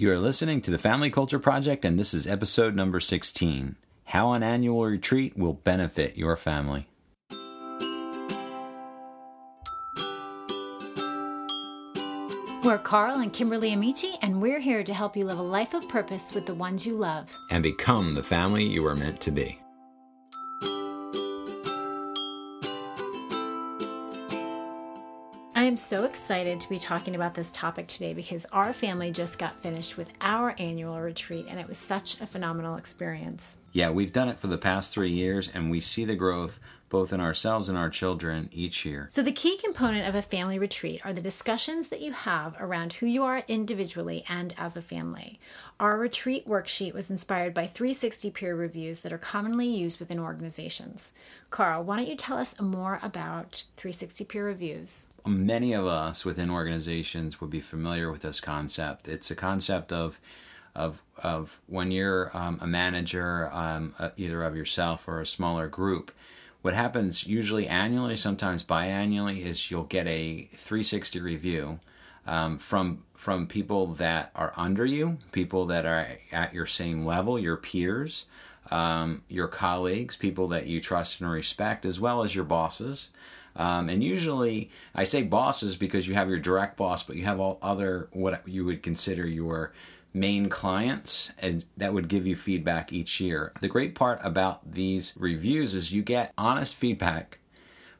You are listening to the Family Culture Project, and this is episode number 16 How an Annual Retreat Will Benefit Your Family. We're Carl and Kimberly Amici, and we're here to help you live a life of purpose with the ones you love. And become the family you are meant to be. Am so excited to be talking about this topic today because our family just got finished with our annual retreat and it was such a phenomenal experience. Yeah, we've done it for the past three years and we see the growth both in ourselves and our children each year. So, the key component of a family retreat are the discussions that you have around who you are individually and as a family. Our retreat worksheet was inspired by 360 peer reviews that are commonly used within organizations. Carl, why don't you tell us more about 360 peer reviews? Many of us within organizations would be familiar with this concept. It's a concept of of of when you're um, a manager, um, uh, either of yourself or a smaller group. What happens usually annually, sometimes biannually, is you'll get a 360 review um, from from people that are under you, people that are at your same level, your peers, um, your colleagues, people that you trust and respect, as well as your bosses. Um, and usually, I say bosses because you have your direct boss, but you have all other what you would consider your main clients and that would give you feedback each year. The great part about these reviews is you get honest feedback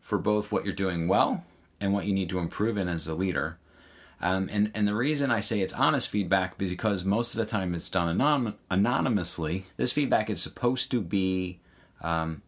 for both what you're doing well and what you need to improve in as a leader. Um, and, and the reason I say it's honest feedback is because most of the time it's done anon- anonymously. This feedback is supposed to be um,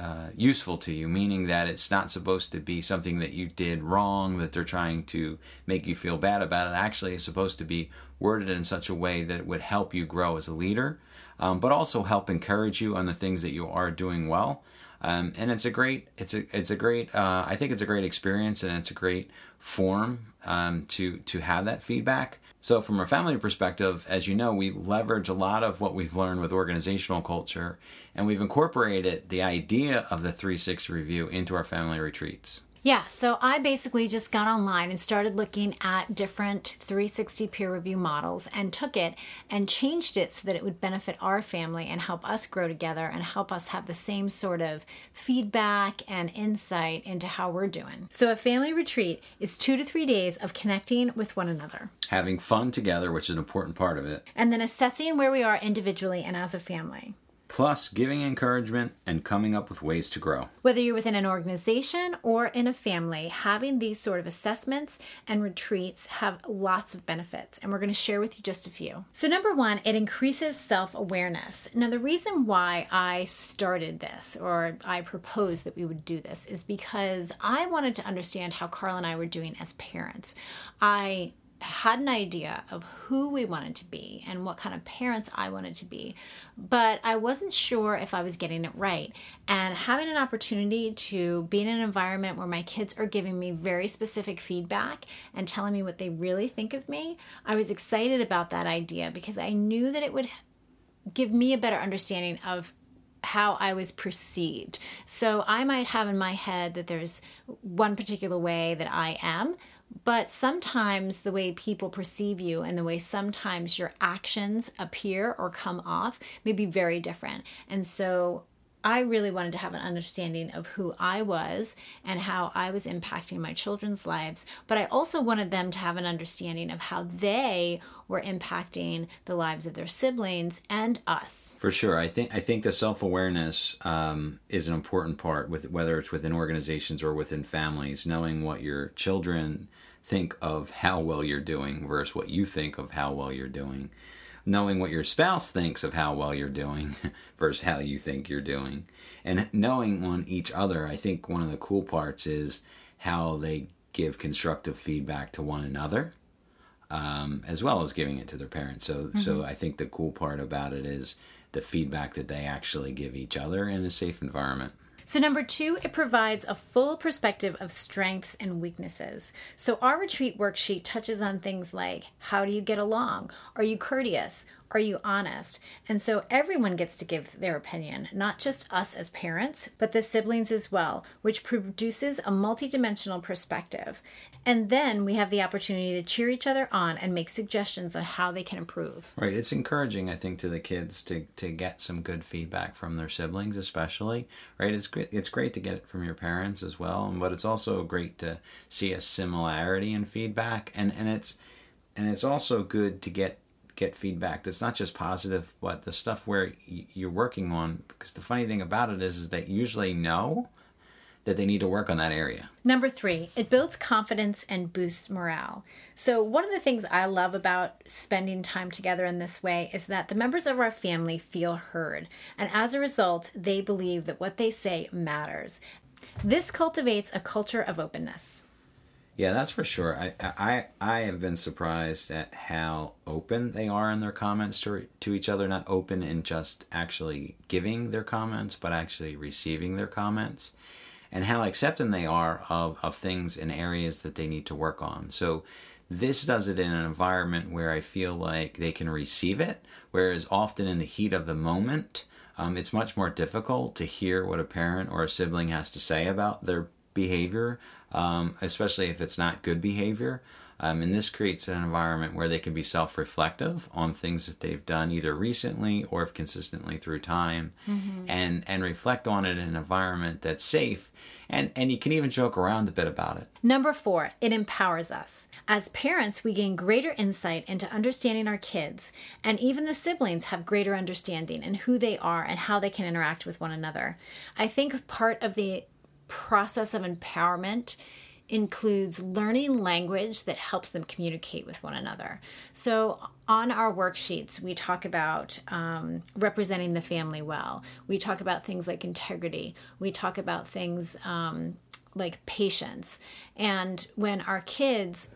uh, useful to you, meaning that it's not supposed to be something that you did wrong, that they're trying to make you feel bad about it. Actually, is supposed to be worded in such a way that it would help you grow as a leader, um, but also help encourage you on the things that you are doing well. Um, and it's a great, it's a, it's a great, uh, I think it's a great experience and it's a great form um, to to have that feedback. So, from a family perspective, as you know, we leverage a lot of what we've learned with organizational culture, and we've incorporated the idea of the 360 review into our family retreats. Yeah, so I basically just got online and started looking at different 360 peer review models and took it and changed it so that it would benefit our family and help us grow together and help us have the same sort of feedback and insight into how we're doing. So, a family retreat is two to three days of connecting with one another, having fun together, which is an important part of it, and then assessing where we are individually and as a family plus giving encouragement and coming up with ways to grow. Whether you're within an organization or in a family, having these sort of assessments and retreats have lots of benefits, and we're going to share with you just a few. So, number one, it increases self awareness. Now, the reason why I started this or I proposed that we would do this is because I wanted to understand how Carl and I were doing as parents. I had an idea of who we wanted to be and what kind of parents I wanted to be, but I wasn't sure if I was getting it right. And having an opportunity to be in an environment where my kids are giving me very specific feedback and telling me what they really think of me, I was excited about that idea because I knew that it would give me a better understanding of how I was perceived. So I might have in my head that there's one particular way that I am, but sometimes the way people perceive you and the way sometimes your actions appear or come off may be very different. And so I really wanted to have an understanding of who I was and how I was impacting my children's lives, but I also wanted them to have an understanding of how they were impacting the lives of their siblings and us. For sure, I think I think the self awareness um, is an important part with whether it's within organizations or within families, knowing what your children think of how well you're doing versus what you think of how well you're doing knowing what your spouse thinks of how well you're doing versus how you think you're doing. And knowing on each other i think one of the cool parts is how they give constructive feedback to one another um, as well as giving it to their parents. So mm-hmm. so i think the cool part about it is the feedback that they actually give each other in a safe environment so, number two, it provides a full perspective of strengths and weaknesses. So, our retreat worksheet touches on things like how do you get along? Are you courteous? Are you honest? And so everyone gets to give their opinion, not just us as parents, but the siblings as well, which produces a multidimensional perspective. And then we have the opportunity to cheer each other on and make suggestions on how they can improve. Right. It's encouraging, I think, to the kids to, to get some good feedback from their siblings, especially. Right. It's great. It's great to get it from your parents as well, but it's also great to see a similarity in feedback, and and it's and it's also good to get get feedback that's not just positive, but the stuff where you're working on. Because the funny thing about it is, is that usually know that they need to work on that area. Number three, it builds confidence and boosts morale. So, one of the things I love about spending time together in this way is that the members of our family feel heard. And as a result, they believe that what they say matters. This cultivates a culture of openness. Yeah, that's for sure. I, I I have been surprised at how open they are in their comments to to each other. Not open in just actually giving their comments, but actually receiving their comments, and how accepting they are of of things and areas that they need to work on. So this does it in an environment where I feel like they can receive it, whereas often in the heat of the moment. Um, it's much more difficult to hear what a parent or a sibling has to say about their behavior um, especially if it's not good behavior. Um, and this creates an environment where they can be self reflective on things that they've done either recently or if consistently through time mm-hmm. and, and reflect on it in an environment that's safe. And, and you can even joke around a bit about it. Number four, it empowers us. As parents, we gain greater insight into understanding our kids, and even the siblings have greater understanding in who they are and how they can interact with one another. I think part of the process of empowerment includes learning language that helps them communicate with one another. So, on our worksheets, we talk about um, representing the family well. We talk about things like integrity. We talk about things um, like patience. And when our kids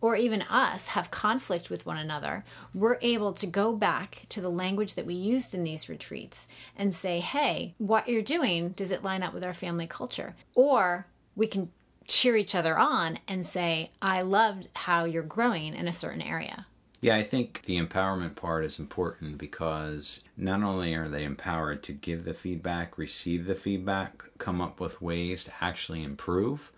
or even us have conflict with one another, we're able to go back to the language that we used in these retreats and say, hey, what you're doing, does it line up with our family culture? Or we can cheer each other on and say, I loved how you're growing in a certain area. Yeah, I think the empowerment part is important because not only are they empowered to give the feedback, receive the feedback, come up with ways to actually improve,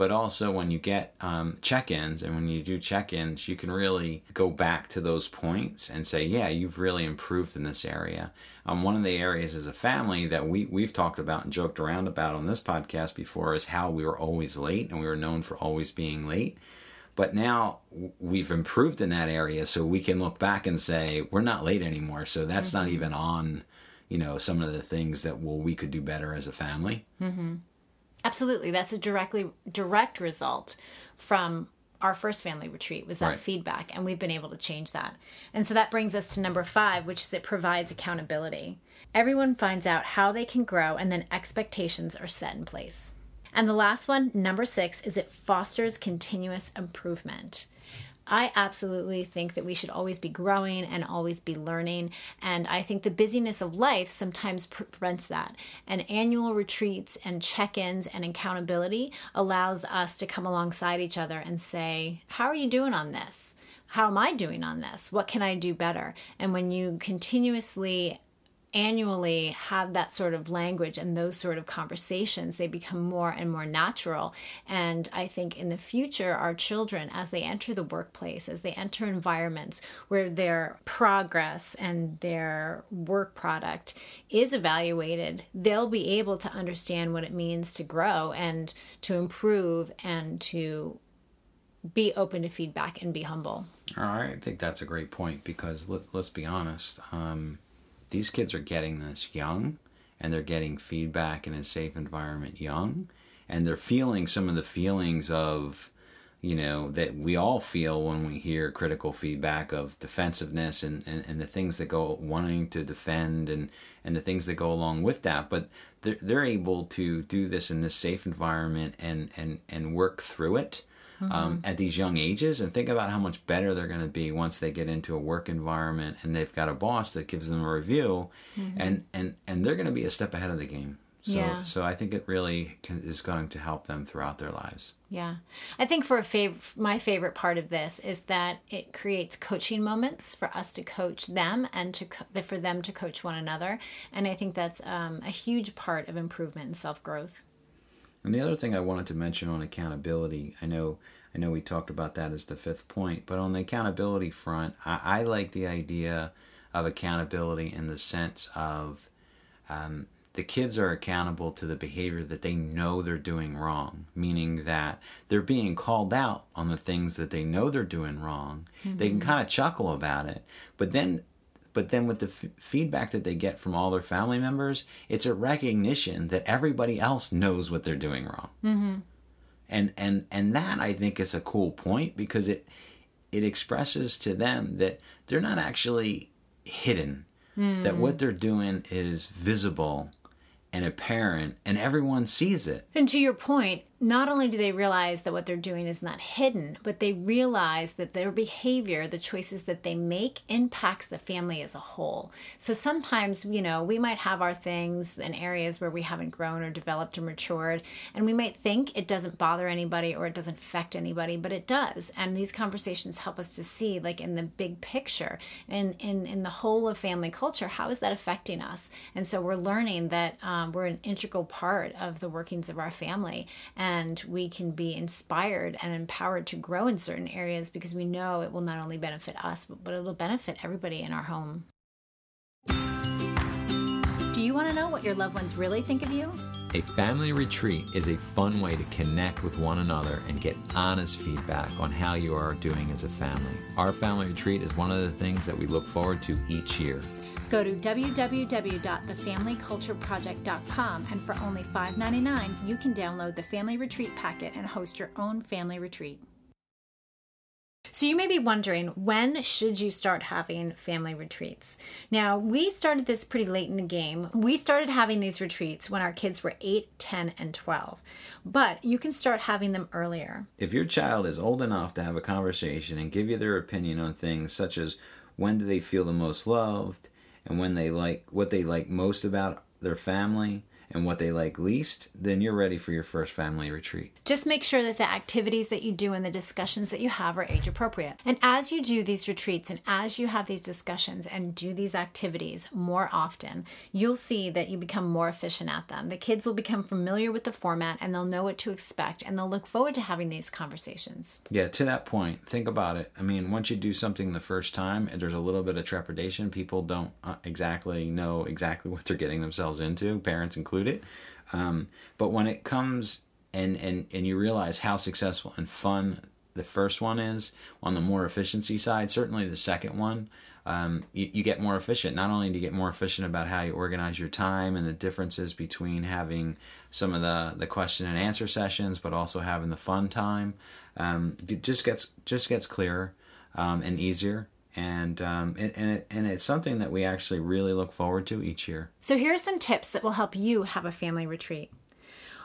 but also when you get um, check-ins and when you do check-ins you can really go back to those points and say yeah you've really improved in this area um, one of the areas as a family that we, we've talked about and joked around about on this podcast before is how we were always late and we were known for always being late but now we've improved in that area so we can look back and say we're not late anymore so that's mm-hmm. not even on you know some of the things that well we could do better as a family mm-hmm. Absolutely. That's a directly direct result from our first family retreat was that right. feedback and we've been able to change that. And so that brings us to number 5, which is it provides accountability. Everyone finds out how they can grow and then expectations are set in place. And the last one, number 6, is it fosters continuous improvement. I absolutely think that we should always be growing and always be learning. And I think the busyness of life sometimes prevents that. And annual retreats and check ins and accountability allows us to come alongside each other and say, How are you doing on this? How am I doing on this? What can I do better? And when you continuously annually have that sort of language and those sort of conversations, they become more and more natural. And I think in the future, our children, as they enter the workplace, as they enter environments where their progress and their work product is evaluated, they'll be able to understand what it means to grow and to improve and to be open to feedback and be humble. All right, I think that's a great point because let, let's be honest. Um, these kids are getting this young and they're getting feedback in a safe environment young and they're feeling some of the feelings of you know that we all feel when we hear critical feedback of defensiveness and, and, and the things that go wanting to defend and and the things that go along with that. But they're, they're able to do this in this safe environment and and and work through it mm-hmm. um, at these young ages and think about how much better they're going to be once they get into a work environment and they've got a boss that gives them a review mm-hmm. and and and they're going to be a step ahead of the game So, Yeah. so I think it really can, is going to help them throughout their lives. Yeah. I think for a fav- my favorite part of this is that it creates coaching moments for us to coach them and to co- for them to coach one another. And I think that's um, a huge part of improvement and self growth. And the other thing I wanted to mention on accountability, I know I know we talked about that as the fifth point, but on the accountability front, I, I like the idea of accountability in the sense of um, the kids are accountable to the behavior that they know they're doing wrong, meaning that they're being called out on the things that they know they're doing wrong. They can kind of chuckle about it, but then but then with the f- feedback that they get from all their family members, it's a recognition that everybody else knows what they're doing wrong. Mm-hmm. And and and that I think is a cool point because it it expresses to them that they're not actually hidden. That what they're doing is visible and apparent, and everyone sees it. And to your point, not only do they realize that what they're doing is not hidden, but they realize that their behavior, the choices that they make, impacts the family as a whole. So sometimes, you know, we might have our things in areas where we haven't grown or developed or matured, and we might think it doesn't bother anybody or it doesn't affect anybody, but it does. And these conversations help us to see, like in the big picture, in in in the whole of family culture, how is that affecting us? And so we're learning that um, we're an integral part of the workings of our family, and we can be inspired and empowered to grow in certain areas because we know it will not only benefit us, but, but it'll benefit everybody in our home. Do you want to know what your loved ones really think of you? A family retreat is a fun way to connect with one another and get honest feedback on how you are doing as a family. Our family retreat is one of the things that we look forward to each year. Go to www.thefamilycultureproject.com and for only $5.99, you can download the family retreat packet and host your own family retreat. So you may be wondering when should you start having family retreats? Now, we started this pretty late in the game. We started having these retreats when our kids were 8, 10, and 12. But you can start having them earlier. If your child is old enough to have a conversation and give you their opinion on things such as when do they feel the most loved and when they like what they like most about their family and what they like least, then you're ready for your first family retreat. Just make sure that the activities that you do and the discussions that you have are age appropriate. And as you do these retreats and as you have these discussions and do these activities more often, you'll see that you become more efficient at them. The kids will become familiar with the format and they'll know what to expect and they'll look forward to having these conversations. Yeah, to that point, think about it. I mean, once you do something the first time there's a little bit of trepidation, people don't uh, exactly know exactly what they're getting themselves into, parents included. Um, but when it comes and, and, and you realize how successful and fun the first one is on the more efficiency side, certainly the second one, um, you, you get more efficient. Not only do you get more efficient about how you organize your time and the differences between having some of the, the question and answer sessions, but also having the fun time. Um, it just gets just gets clearer um, and easier, and um, and and, it, and it's something that we actually really look forward to each year. So, here are some tips that will help you have a family retreat.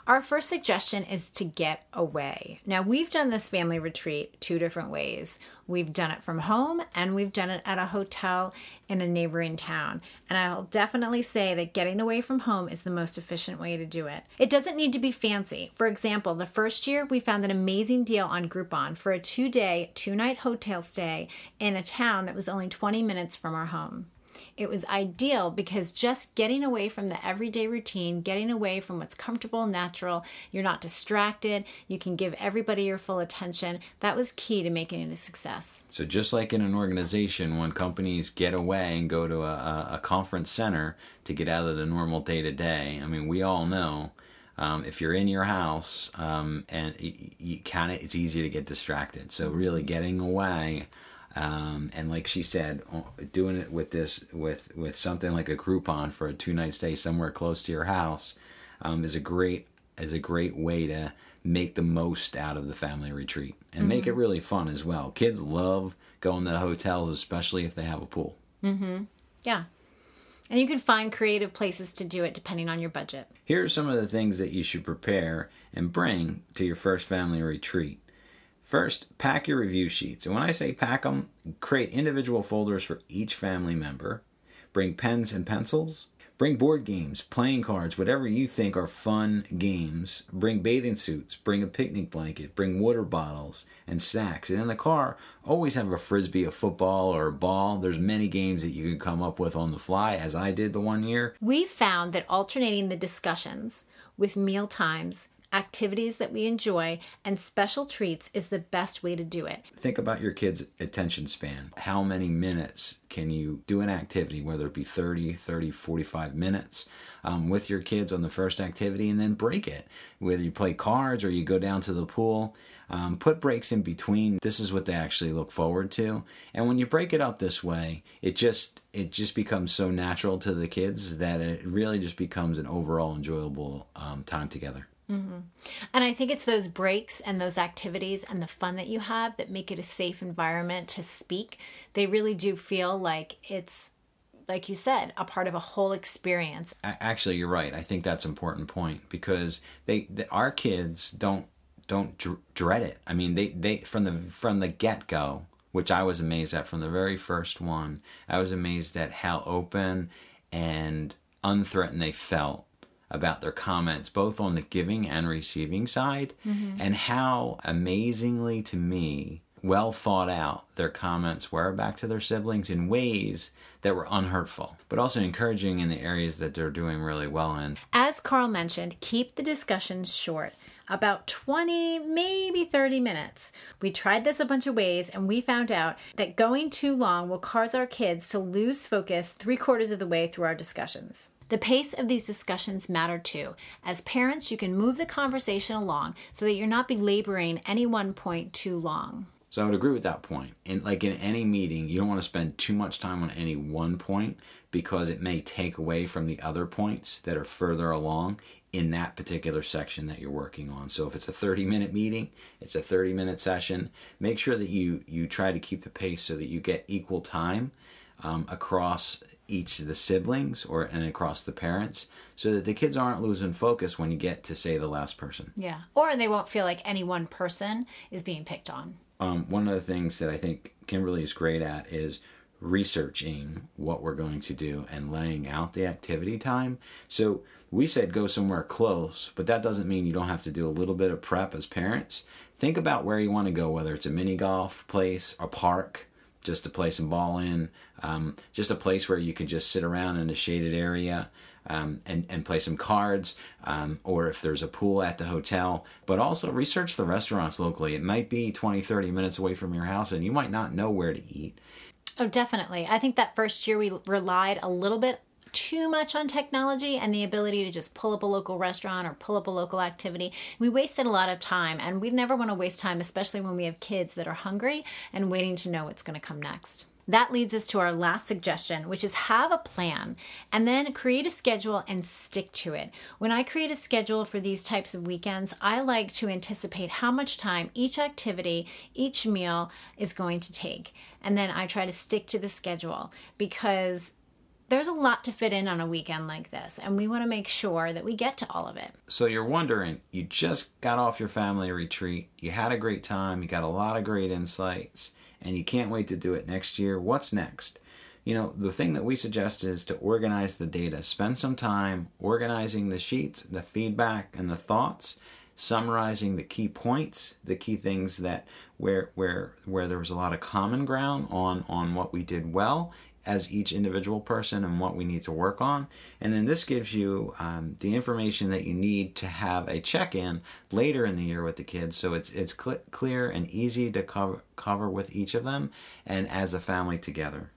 Our first suggestion is to get away. Now, we've done this family retreat two different ways. We've done it from home and we've done it at a hotel in a neighboring town. And I'll definitely say that getting away from home is the most efficient way to do it. It doesn't need to be fancy. For example, the first year we found an amazing deal on Groupon for a two day, two night hotel stay in a town that was only 20 minutes from our home. It was ideal because just getting away from the everyday routine, getting away from what's comfortable, natural, you're not distracted, you can give everybody your full attention. That was key to making it a success. So just like in an organization, when companies get away and go to a, a, conference center to get out of the normal day to day, I mean, we all know um, if you're in your house um, and you, you kind of, it's easy to get distracted. So really getting away. Um, and like she said, doing it with this with with something like a Groupon for a two night stay somewhere close to your house um, is a great is a great way to make the most out of the family retreat and mm-hmm. make it really fun as well. Kids love going to hotels, especially if they have a pool. Mm-hmm. Yeah. And you can find creative places to do it depending on your budget. Here are some of the things that you should prepare and bring to your first family retreat. First, pack your review sheets. And when I say pack them, create individual folders for each family member. Bring pens and pencils. Bring board games, playing cards, whatever you think are fun games. Bring bathing suits, bring a picnic blanket, bring water bottles and snacks. And in the car, always have a frisbee, a football, or a ball. There's many games that you can come up with on the fly, as I did the one year. We found that alternating the discussions with meal times activities that we enjoy, and special treats is the best way to do it. Think about your kid's attention span. How many minutes can you do an activity, whether it be 30, 30, 45 minutes um, with your kids on the first activity, and then break it? Whether you play cards or you go down to the pool, um, put breaks in between. This is what they actually look forward to. And when you break it up this way, it just it just becomes so natural to the kids that it really just becomes an overall enjoyable um, time together. Mm-hmm. And I think it's those breaks and those activities and the fun that you have that make it a safe environment to speak. They really do feel like it's, like you said, a part of a whole experience. Actually, you're right. I think that's an important point because they, our kids don't don't dr- dread it. I mean, they they from the from the get go, which I was amazed at from the very first one. I was amazed at how open and unthreatened they felt about their comments, both on the giving and receiving side, mm-hmm. and how amazingly to me well thought out their comments were back to their siblings in ways that were unhurtful, but also encouraging in the areas that they're doing really well in. As Carl mentioned, keep the discussions short. About 20, maybe 30 minutes. We tried this a bunch of ways and we found out that going too long will cause our kids to lose focus three quarters of the way through our discussions. The pace of these discussions matter too. As parents, you can move the conversation along so that you're not belaboring any one point too long. So I would agree with that point. And like in any meeting, you don't want to spend too much time on any one point because it may take away from the other points that are further along in that particular section that you're working on. So if it's a 30 minute meeting, it's a 30 minute session. Make sure that you you try to keep the pace so that you get equal time um, across each of the siblings or and across the parents so that the kids aren't losing focus when you get to say the last person. Yeah. Or they won't feel like any one person is being picked on. Um, one of the things that i think kimberly is great at is researching what we're going to do and laying out the activity time. So we said go somewhere close but that doesn't mean you don't have to do a little bit of prep as parents. Think about where you want to go whether it's a mini golf place a park just to play some ball in, um, just a place where you can just sit around in a shaded area um, and, and play some cards, um, or if there's a pool at the hotel. But also research the restaurants locally. It might be 20, 30 minutes away from your house, and you might not know where to eat. Oh, definitely. I think that first year we relied a little bit too much on technology and the ability to just pull up a local restaurant or pull up a local activity. We wasted a lot of time, and we never want to waste time, especially when we have kids that are hungry and waiting to know what's going to come next. That leads us to our last suggestion, which is have a plan and then create a schedule and stick to it. When I create a schedule for these types of weekends, I like to anticipate how much time each activity, each meal is going to take. And then I try to stick to the schedule because there's a lot to fit in on a weekend like this, and we want to make sure that we get to all of it. So you're wondering, you just got off your family retreat, you had a great time, you got a lot of great insights, and you can't wait to do it next year. What's next? You know, the thing that we suggest is to organize the data. Spend some time organizing the sheets, the feedback, and the thoughts, summarizing the key points, the key things that where where where there was a lot of common ground on on what we did well as each individual person and what we need to work on. And then this gives you um, the information that you need to have a check-in later in the year with the kids, so it's it's cl- clear and easy to cover cover with each of them and as a family together.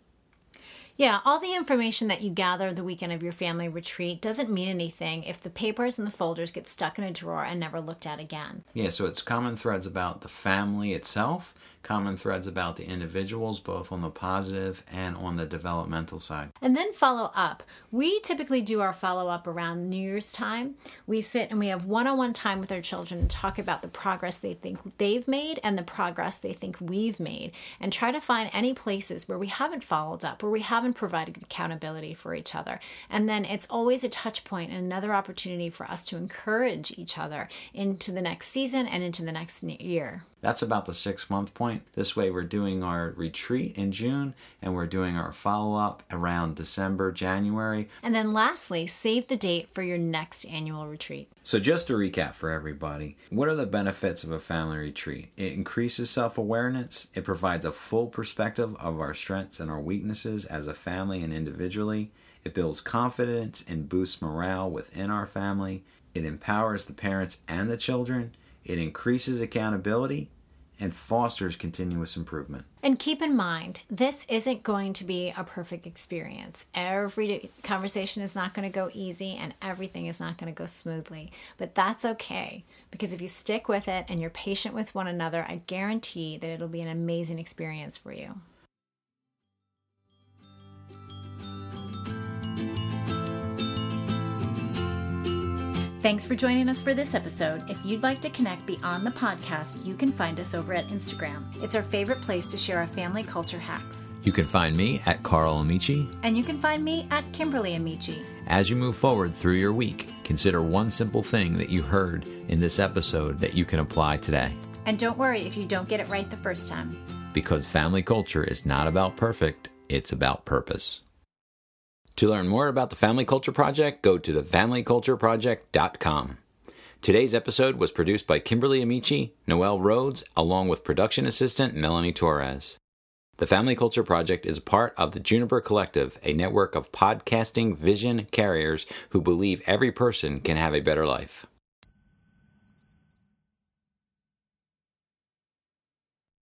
Yeah, all the information that you gather the weekend of your family retreat doesn't mean anything if the papers and the folders get stuck in a drawer and never looked at again. Yeah, so it's common threads about the family itself common threads about the individuals, both on the positive and on the developmental side. And then follow up. We typically do our follow up around New Year's time. We sit and we have one on one time with our children and talk about the progress they think they've made and the progress they think we've made, and try to find any places where we haven't followed up, where we haven't provided accountability for each other. And then it's always a touch point and another opportunity for us to encourage each other into the next season and into the next year. That's about the six month point. This way, we're doing our retreat in June and we're doing our follow up around December, January. And then lastly, save the date for your next annual retreat. So, just to recap for everybody, what are the benefits of a family retreat? It increases self awareness, it provides a full perspective of our strengths and our weaknesses as a family and individually, it builds confidence and boosts morale within our family, it empowers the parents and the children it increases accountability and fosters continuous improvement. And keep in mind, this isn't going to be a perfect experience. Every conversation is not going to go easy and everything is not going to go smoothly. But that's okay because if you stick with it and you're patient with one another, I guarantee that it'll be an amazing experience for you. Thanks for joining us for this episode. If you'd like to connect beyond the podcast, you can find us over at Instagram. It's our favorite place to share our family culture hacks. You can find me at Carl Amici. And you can find me at Kimberly Amici. As you move forward through your week, consider one simple thing that you heard in this episode that you can apply today. And don't worry if you don't get it right the first time. Because family culture is not about perfect, it's about purpose. To learn more about the Family Culture Project, go to thefamilycultureproject.com. Today's episode was produced by Kimberly Amici, Noel Rhodes, along with production assistant Melanie Torres. The Family Culture Project is a part of the Juniper Collective, a network of podcasting vision carriers who believe every person can have a better life.